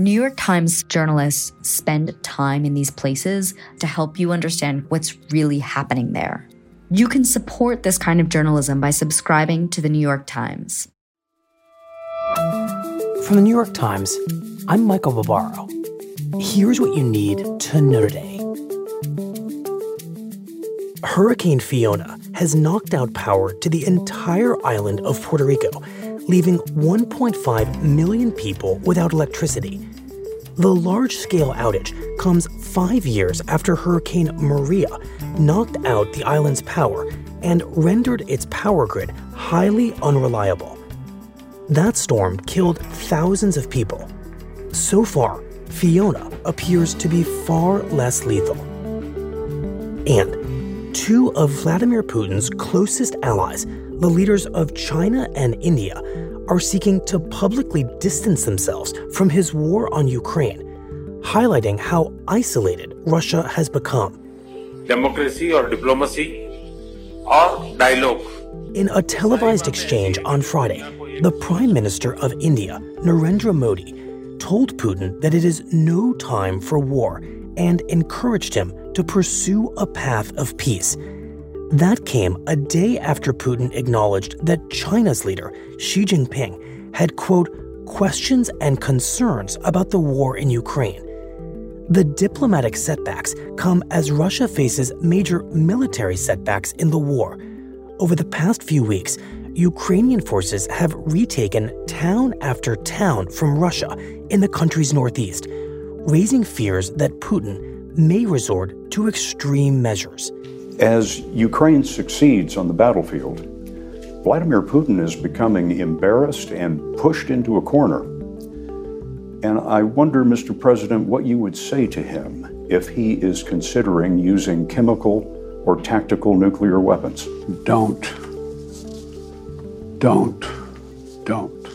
New York Times journalists spend time in these places to help you understand what's really happening there. You can support this kind of journalism by subscribing to the New York Times. From the New York Times, I'm Michael Barbaro. Here's what you need to know today. Hurricane Fiona has knocked out power to the entire island of Puerto Rico, leaving 1.5 million people without electricity. The large scale outage comes five years after Hurricane Maria knocked out the island's power and rendered its power grid highly unreliable. That storm killed thousands of people. So far, Fiona appears to be far less lethal. And two of Vladimir Putin's closest allies, the leaders of China and India, are seeking to publicly distance themselves from his war on Ukraine, highlighting how isolated Russia has become. Democracy or diplomacy or dialogue. In a televised exchange on Friday, the Prime Minister of India, Narendra Modi, told Putin that it is no time for war and encouraged him to pursue a path of peace. That came a day after Putin acknowledged that China's leader, Xi Jinping, had, quote, questions and concerns about the war in Ukraine. The diplomatic setbacks come as Russia faces major military setbacks in the war. Over the past few weeks, Ukrainian forces have retaken town after town from Russia in the country's northeast, raising fears that Putin may resort to extreme measures. As Ukraine succeeds on the battlefield, Vladimir Putin is becoming embarrassed and pushed into a corner. And I wonder, Mr. President, what you would say to him if he is considering using chemical or tactical nuclear weapons. Don't don't. Don't.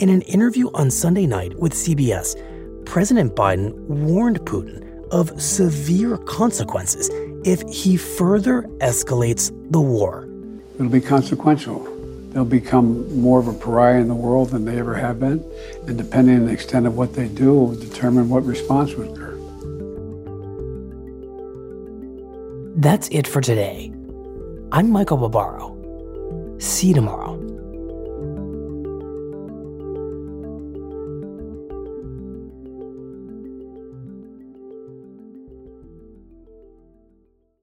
In an interview on Sunday night with CBS, President Biden warned Putin of severe consequences if he further escalates the war. It'll be consequential. They'll become more of a pariah in the world than they ever have been. And depending on the extent of what they do, will determine what response would occur. That's it for today. I'm Michael Barbaro. See you tomorrow.